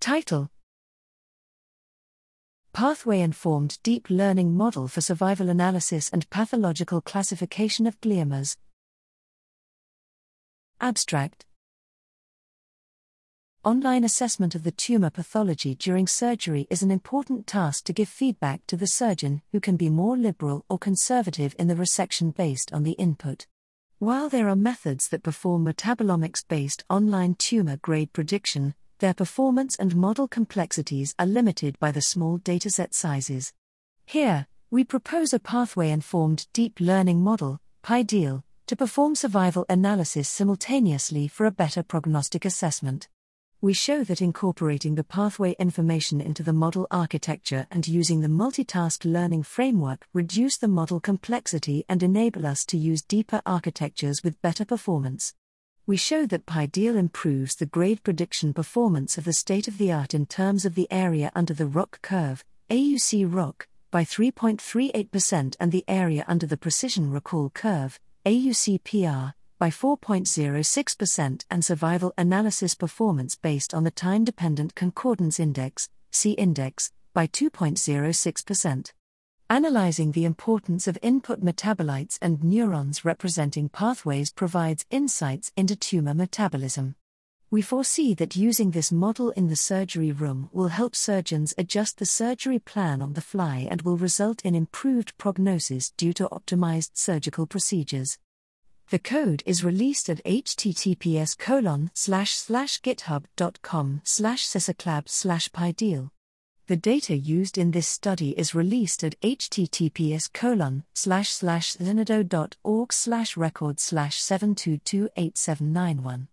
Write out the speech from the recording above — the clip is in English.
Title Pathway Informed Deep Learning Model for Survival Analysis and Pathological Classification of Gliomas. Abstract Online assessment of the tumor pathology during surgery is an important task to give feedback to the surgeon, who can be more liberal or conservative in the resection based on the input. While there are methods that perform metabolomics based online tumor grade prediction, their performance and model complexities are limited by the small dataset sizes. Here, we propose a pathway informed deep learning model, PiDeel, to perform survival analysis simultaneously for a better prognostic assessment. We show that incorporating the pathway information into the model architecture and using the multitask learning framework reduce the model complexity and enable us to use deeper architectures with better performance we show that PiDeel improves the grade prediction performance of the state of the art in terms of the area under the ROC curve, AUC ROC, by 3.38% and the area under the precision recall curve, AUC PR, by 4.06% and survival analysis performance based on the time dependent concordance index, C index, by 2.06%. Analyzing the importance of input metabolites and neurons representing pathways provides insights into tumor metabolism. We foresee that using this model in the surgery room will help surgeons adjust the surgery plan on the fly and will result in improved prognosis due to optimized surgical procedures. The code is released at https github.com slash slash pideel. The data used in this study is released at https colon slash slash record slash 7228791.